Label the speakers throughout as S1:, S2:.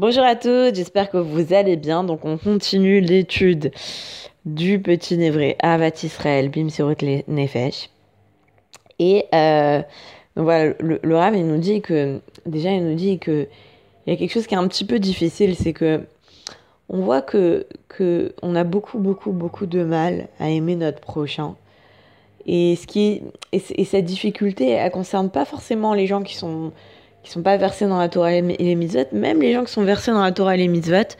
S1: Bonjour à tous, j'espère que vous allez bien. Donc on continue l'étude du petit Névré, Avat Israël, Bim les Nefesh. Et euh, voilà, le, le Rav, il nous dit que, déjà il nous dit que il y a quelque chose qui est un petit peu difficile, c'est que on voit que, que on a beaucoup, beaucoup, beaucoup de mal à aimer notre prochain. Et, ce qui, et, et cette difficulté, elle concerne pas forcément les gens qui sont qui sont pas versés dans la Torah et les mitzvot, même les gens qui sont versés dans la Torah et les mitzvot,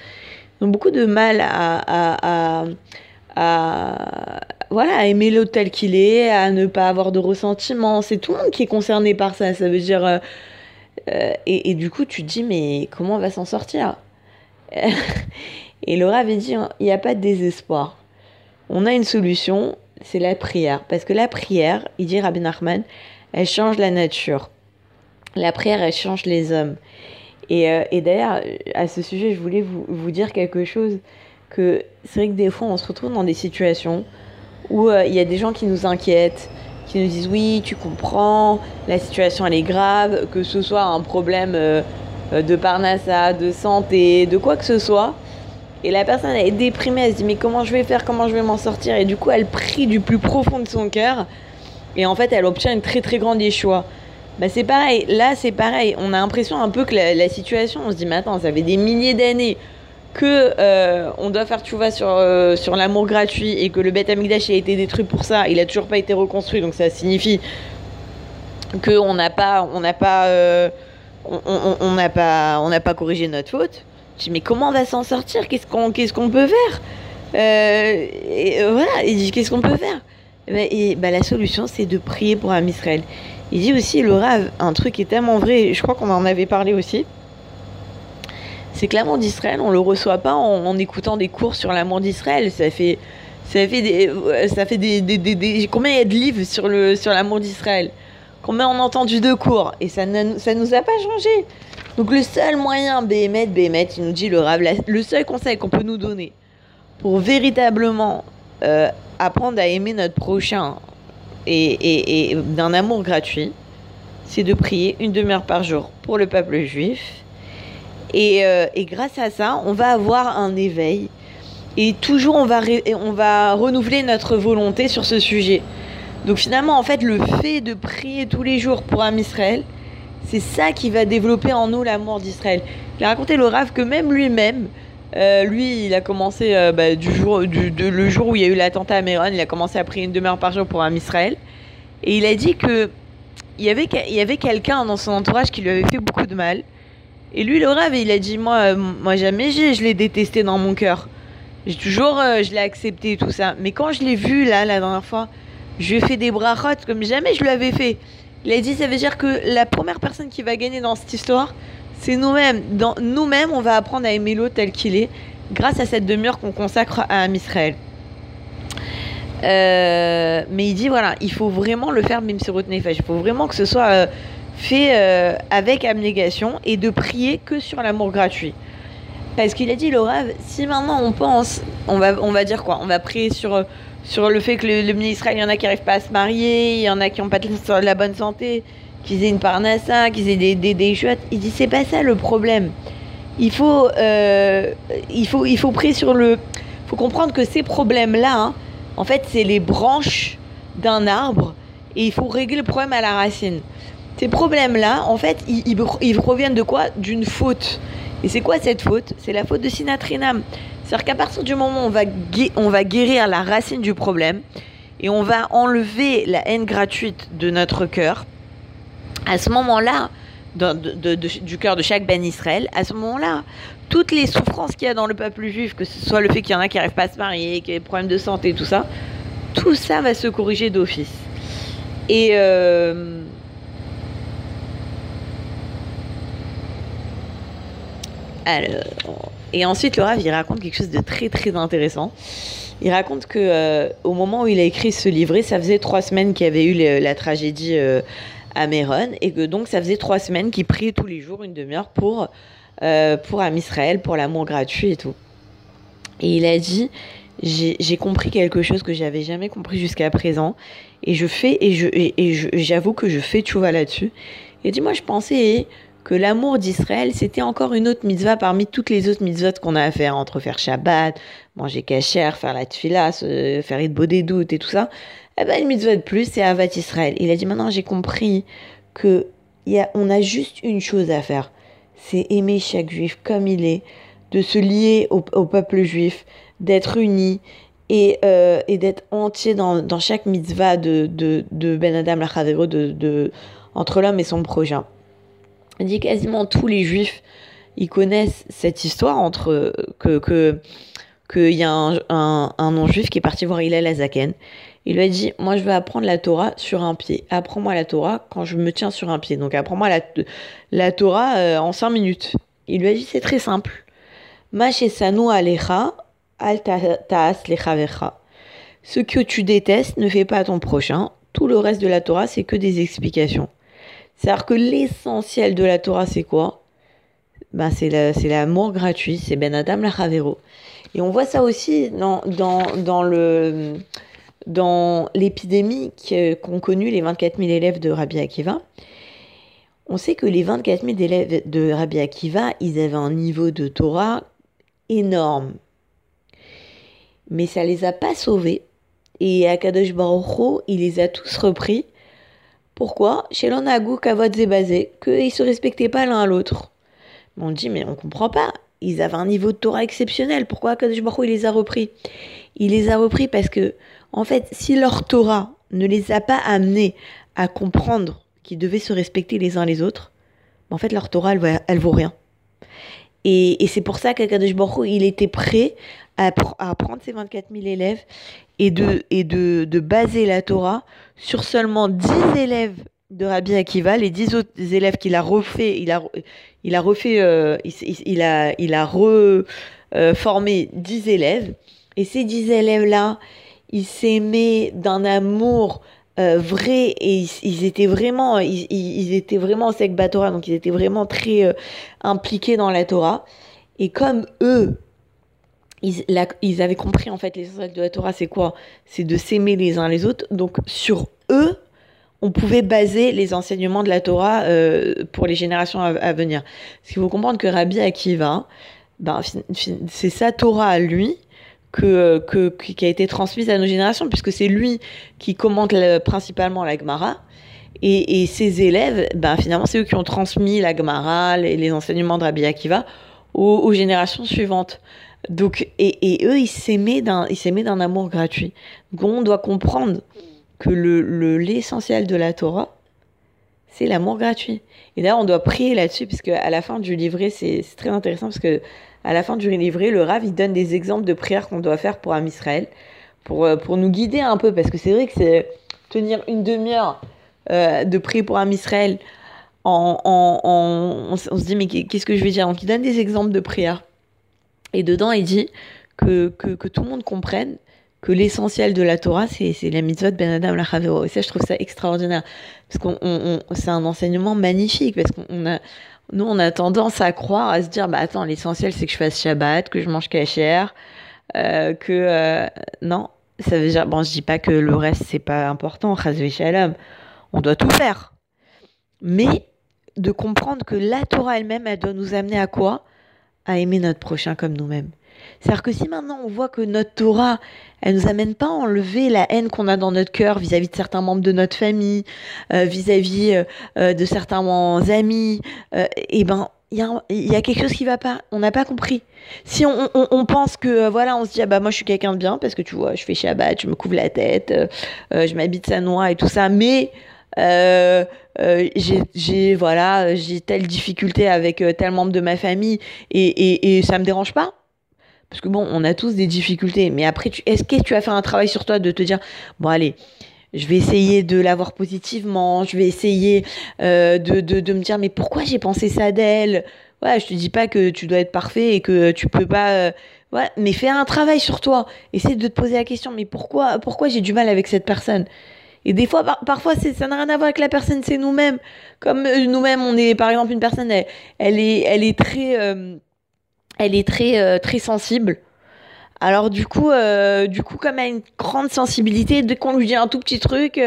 S1: ont beaucoup de mal à, voilà, à aimer l'autre tel qu'il est, à ne pas avoir de ressentiment. C'est tout le monde qui est concerné par ça. Ça veut dire. Euh, euh, et, et, du coup, tu te dis, mais comment on va s'en sortir? Et Laura avait dit, il n'y a pas de désespoir. On a une solution, c'est la prière. Parce que la prière, il dit Rabbi Nachman, elle change la nature. La prière, elle change les hommes. Et, euh, et d'ailleurs, à ce sujet, je voulais vous, vous dire quelque chose, que c'est vrai que des fois, on se retrouve dans des situations où euh, il y a des gens qui nous inquiètent, qui nous disent oui, tu comprends, la situation elle est grave, que ce soit un problème euh, de parnassa, de santé, de quoi que ce soit. Et la personne elle est déprimée, elle se dit mais comment je vais faire, comment je vais m'en sortir? Et du coup elle prie du plus profond de son cœur et en fait elle obtient une très très grande échoua. Bah c'est pareil, là c'est pareil, on a l'impression un peu que la, situation, on se dit mais attends, ça fait des milliers d'années que euh, on doit faire vois sur, euh, sur l'amour gratuit et que le Beth Amikdash a été détruit pour ça, il a toujours pas été reconstruit, donc ça signifie qu'on n'a pas, on n'a pas, euh, on n'a pas, on n'a pas corrigé notre faute. Je dis mais comment on va s'en sortir? Qu'est-ce qu'on, qu'est-ce qu'on peut faire? Et, Voilà, il dit qu'est-ce qu'on peut faire? Et, bah, la solution c'est de prier pour un. Il dit aussi, le Rav, un truc qui est tellement vrai, je crois qu'on en avait parlé aussi, c'est que l'amour d'Israël, on le reçoit pas en, écoutant des cours sur l'amour d'Israël. Ça fait, ça fait des, ça fait des, des, des, combien il y a de livres sur le, sur l'amour d'Israël? Combien on a entendu de cours? Et ça ne ça nous a pas changé. Donc le seul moyen, Béhémet, Béhémet, il nous dit le Rav, le seul conseil qu'on peut nous donner pour véritablement euh, apprendre à aimer notre prochain et, d'un amour gratuit, c'est de prier une demi-heure par jour pour le peuple juif. Et, euh, et, grâce à ça, on va avoir un éveil. Et toujours, on va, on va renouveler notre volonté sur ce sujet. Donc finalement, en fait, le fait de prier tous les jours pour un Israël, c'est ça qui va développer en nous l'amour d'Israël. Il a raconté le Rav que même lui-même, euh, lui, il a commencé euh, bah, du jour, du, le jour où il y a eu l'attentat à Méron, il a commencé à prier une demi-heure par jour pour un Israël. Et il a dit que il y avait, il y avait quelqu'un dans son entourage qui lui avait fait beaucoup de mal. Et lui, le rêve, il a dit Moi, euh, moi jamais je l'ai détesté dans mon cœur. J'ai toujours, je l'ai accepté, tout ça. Mais quand je l'ai vu, là, la dernière fois, je lui ai fait des brachot comme jamais je l'avais fait. Il a dit Ça veut dire que la première personne qui va gagner dans cette histoire, c'est nous-mêmes. Dans nous-mêmes, on va apprendre à aimer l'autre tel qu'il est, grâce à cette demi-heure qu'on consacre à Israël. Euh, mais il dit voilà, il faut vraiment le faire même sur Nefesh. Il faut vraiment que ce soit euh, fait euh, avec abnégation et de prier que sur l'amour gratuit. Parce qu'il a dit le rêve, si maintenant on pense, on va, on va dire quoi? On va prier sur, sur le fait que le, le ministre, il y en a qui n'arrivent pas à se marier, il y en a qui n'ont pas de la bonne santé, qu'ils aient une parnassa, qu'ils aient des, des, chouettes. Il dit c'est pas ça le problème. Il faut, euh, il faut, il faut prier sur le. Faut comprendre que ces problèmes-là, hein, en fait, c'est les branches d'un arbre et il faut régler le problème à la racine. Ces problèmes-là, en fait, ils, ils, ils, proviennent de quoi? D'une faute. Et c'est quoi cette faute? C'est la faute de Sinatrinam. C'est-à-dire qu'à partir du moment où on va, on va guérir la racine du problème et on va enlever la haine gratuite de notre cœur, à ce moment-là, du cœur de chaque Ben Israël, à ce moment-là, toutes les souffrances qu'il y a dans le peuple juif, que ce soit le fait qu'il y en a qui n'arrivent pas à se marier, qu'il y a des problèmes de santé, tout ça, tout ça va se corriger d'office. Et euh, ensuite, le Rav, il raconte quelque chose de très très intéressant. Il raconte que euh, au moment où il a écrit ce livret, ça faisait trois semaines qu'il y avait eu la tragédie euh, à Méron, et que donc ça faisait trois semaines qu'il priait tous les jours une demi-heure pour euh, pour Am Israël, pour l'amour gratuit et tout. Et il a dit j'ai compris quelque chose que j'avais jamais compris jusqu'à présent et je fais et je et, et j'avoue que je fais tchouva là-dessus. A dit moi je pensais que l'amour d'Israël, c'était encore une autre mitzvah parmi toutes les autres mitzvahs qu'on a à faire, entre faire Shabbat, manger kasher, faire la tfila, faire des doutes et tout ça. Eh ben, une mitzvah de plus, c'est Avat Israël. Il a dit maintenant, j'ai compris que y a, on a juste une chose à faire. C'est aimer chaque juif comme il est, de se lier au, peuple juif, d'être unis et, euh, et d'être entier dans, dans, chaque mitzvah de, de, Ben Adam Lachavero, de, de, entre l'homme et son prochain. Il dit quasiment tous les juifs, ils connaissent cette histoire entre que que qu'il y a un, un, un non-juif qui est parti voir Hillel Azaken. Il lui a dit, moi je veux apprendre la Torah sur un pied. Apprends-moi la Torah quand je me tiens sur un pied. Donc apprends-moi la, la Torah euh, en cinq minutes. Il lui a dit, c'est très simple. alecha, al ta'as Ce que tu détestes, ne fais pas à ton prochain. Tout le reste de la Torah, c'est que des explications. C'est-à-dire que l'essentiel de la Torah, c'est quoi? Ben, C'est l'amour gratuit, c'est Ben Adam la Chavero. Et on voit ça aussi dans, dans, dans le dans l'épidémie qu'ont connu les 24 000 élèves de Rabbi Akiva. On sait que les 24 000 élèves de Rabbi Akiva, ils avaient un niveau de Torah énorme. Mais ça les a pas sauvés. Et Akadosh Baruch il les a tous repris pourquoi? Chez l'Onagou, Kavod basé, qu'ils ne se respectaient pas l'un à l'autre. On dit, mais on comprend pas. Ils avaient un niveau de Torah exceptionnel. Pourquoi Kadosh Baruch il les a repris? Il les a repris parce que, en fait, si leur Torah ne les a pas amenés à comprendre qu'ils devaient se respecter les uns les autres, en fait, leur Torah, elle, elle vaut rien. Et, c'est pour ça qu'Akadosh Baruch il était prêt à, prendre ses 24 000 élèves et de, et de, de baser la Torah sur seulement 10 élèves de Rabbi Akiva, les 10 autres élèves qu'il a refait, il a, il a refait, euh, il, a, il a reformé 10 élèves. Et ces 10 élèves-là, ils s'aimaient d'un amour euh, vrai et ils, étaient vraiment, ils, ils, étaient vraiment Torah, donc ils étaient vraiment très euh, impliqués dans la Torah. Et comme eux, ils, ils avaient compris en fait l'essentiel de la Torah, c'est quoi? C'est de s'aimer les uns les autres. Donc sur eux, on pouvait baser les enseignements de la Torah euh, pour les générations à, venir. Parce qu'il faut comprendre que Rabbi Akiva, ben, c'est sa Torah à lui que, que, qui a été transmise à nos générations, puisque c'est lui qui commente principalement la Gemara. Et, et, ses élèves, ben, finalement, c'est eux qui ont transmis la Gemara, les, les enseignements de Rabbi Akiva aux, générations suivantes. Donc, et, et eux, ils s'aimaient d'un, d'un amour gratuit. Donc, on doit comprendre que le, l'essentiel de la Torah, c'est l'amour gratuit. Et d'ailleurs, on doit prier là-dessus, parce qu'à la fin du livret, c'est, très intéressant, parce que à la fin du livret, le Rav, donne des exemples de prières qu'on doit faire pour Am Israël, pour, euh, pour nous guider un peu, parce que c'est vrai que c'est tenir une demi-heure euh, de prier pour Am Israël, en, on, se dit, mais qu'est-ce que je vais dire? Donc, il donne des exemples de prières. Et dedans, il dit que, que, que tout le monde comprenne que l'essentiel de la Torah, c'est, la mitzvot ben Adam la Et ça, je trouve ça extraordinaire. Parce qu'on, on, c'est un enseignement magnifique. Parce qu'on a, nous, on a tendance à croire, à se dire, bah attends, l'essentiel, c'est que je fasse Shabbat, que je mange kasher, euh, que, euh, non. Ça veut dire, bon, je dis pas que le reste, c'est pas important, shalom. On doit tout faire. Mais, de comprendre que la Torah elle-même, elle doit nous amener à quoi? À aimer notre prochain comme nous-mêmes. C'est-à-dire que si maintenant on voit que notre Torah, elle nous amène pas à enlever la haine qu'on a dans notre cœur vis-à-vis de certains membres de notre famille, euh, vis-à-vis euh, euh, de certains amis, et eh ben il y, a quelque chose qui va pas. On n'a pas compris. Si on, on, on, pense que voilà, on se dit ah bah moi je suis quelqu'un de bien parce que tu vois, je fais Shabbat, je me couvre la tête, je m'habite sa noix et tout ça, mais euh, j'ai voilà telle difficulté avec tel membre de ma famille et, et, et ça me dérange pas parce que bon, on a tous des difficultés. Mais après, est-ce que tu as fait un travail sur toi de te dire, bon allez, je vais essayer de l'avoir positivement, je vais essayer euh, de, de, de, me dire, mais pourquoi j'ai pensé ça d'elle? Ouais, je te dis pas que tu dois être parfait et que tu peux pas... Euh, ouais, mais fais un travail sur toi. Essaie de te poser la question, mais pourquoi, pourquoi j'ai du mal avec cette personne? Et des fois, parfois, ça n'a rien à voir avec la personne, c'est nous-mêmes. Comme euh, nous-mêmes, on est, par exemple, une personne, elle, elle est, elle est très elle est très, euh, très sensible. Alors du coup, euh, du coup, comme elle a une grande sensibilité, dès qu'on lui dit un tout petit truc,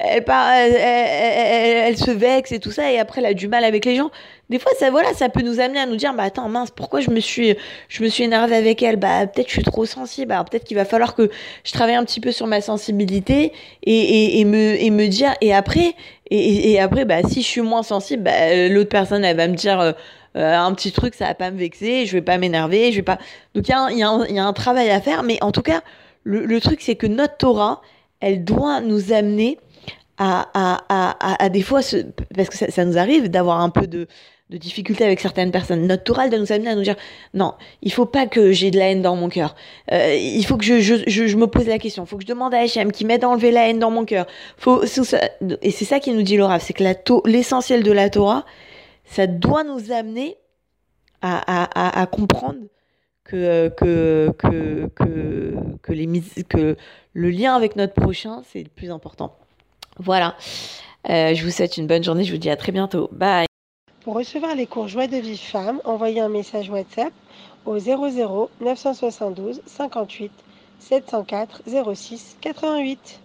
S1: euh, elle, elle, se vexe et tout ça, et après elle a du mal avec les gens. Des fois, ça, voilà, ça peut nous amener à nous dire, bah attends, mince, pourquoi je me suis, je me suis énervée avec elle? Bah peut-être je suis trop sensible, alors peut-être qu'il va falloir que je travaille un petit peu sur ma sensibilité et, et, me, et me dire, et après, et, et, après, bah si je suis moins sensible, bah, l'autre personne, elle va me dire... Euh, euh, un petit truc, ça va pas me vexer, je vais pas m'énerver, je vais pas. Donc il y, y, y, a un travail à faire, mais en tout cas, le, le truc, c'est que notre Torah, elle doit nous amener à, à, à, à des fois, parce que ça, nous arrive d'avoir un peu de, de difficultés avec certaines personnes. Notre Torah, doit nous amener à nous dire non, il faut pas que j'ai de la haine dans mon cœur. Euh, il faut que je, je, je, me pose la question. Il faut que je demande à Hachem qui m'aide à enlever la haine dans mon cœur. Faut, et c'est ça qui nous dit Laura, c'est que l'essentiel de la Torah, ça doit nous amener à, à, à comprendre que, que, que, que, que, les, que le lien avec notre prochain, c'est le plus important. Voilà. Euh, je vous souhaite une bonne journée. Je vous dis à très bientôt. Bye.
S2: Pour recevoir les cours Joie de vie femme, envoyez un message WhatsApp au 00 972 58 704 06 88.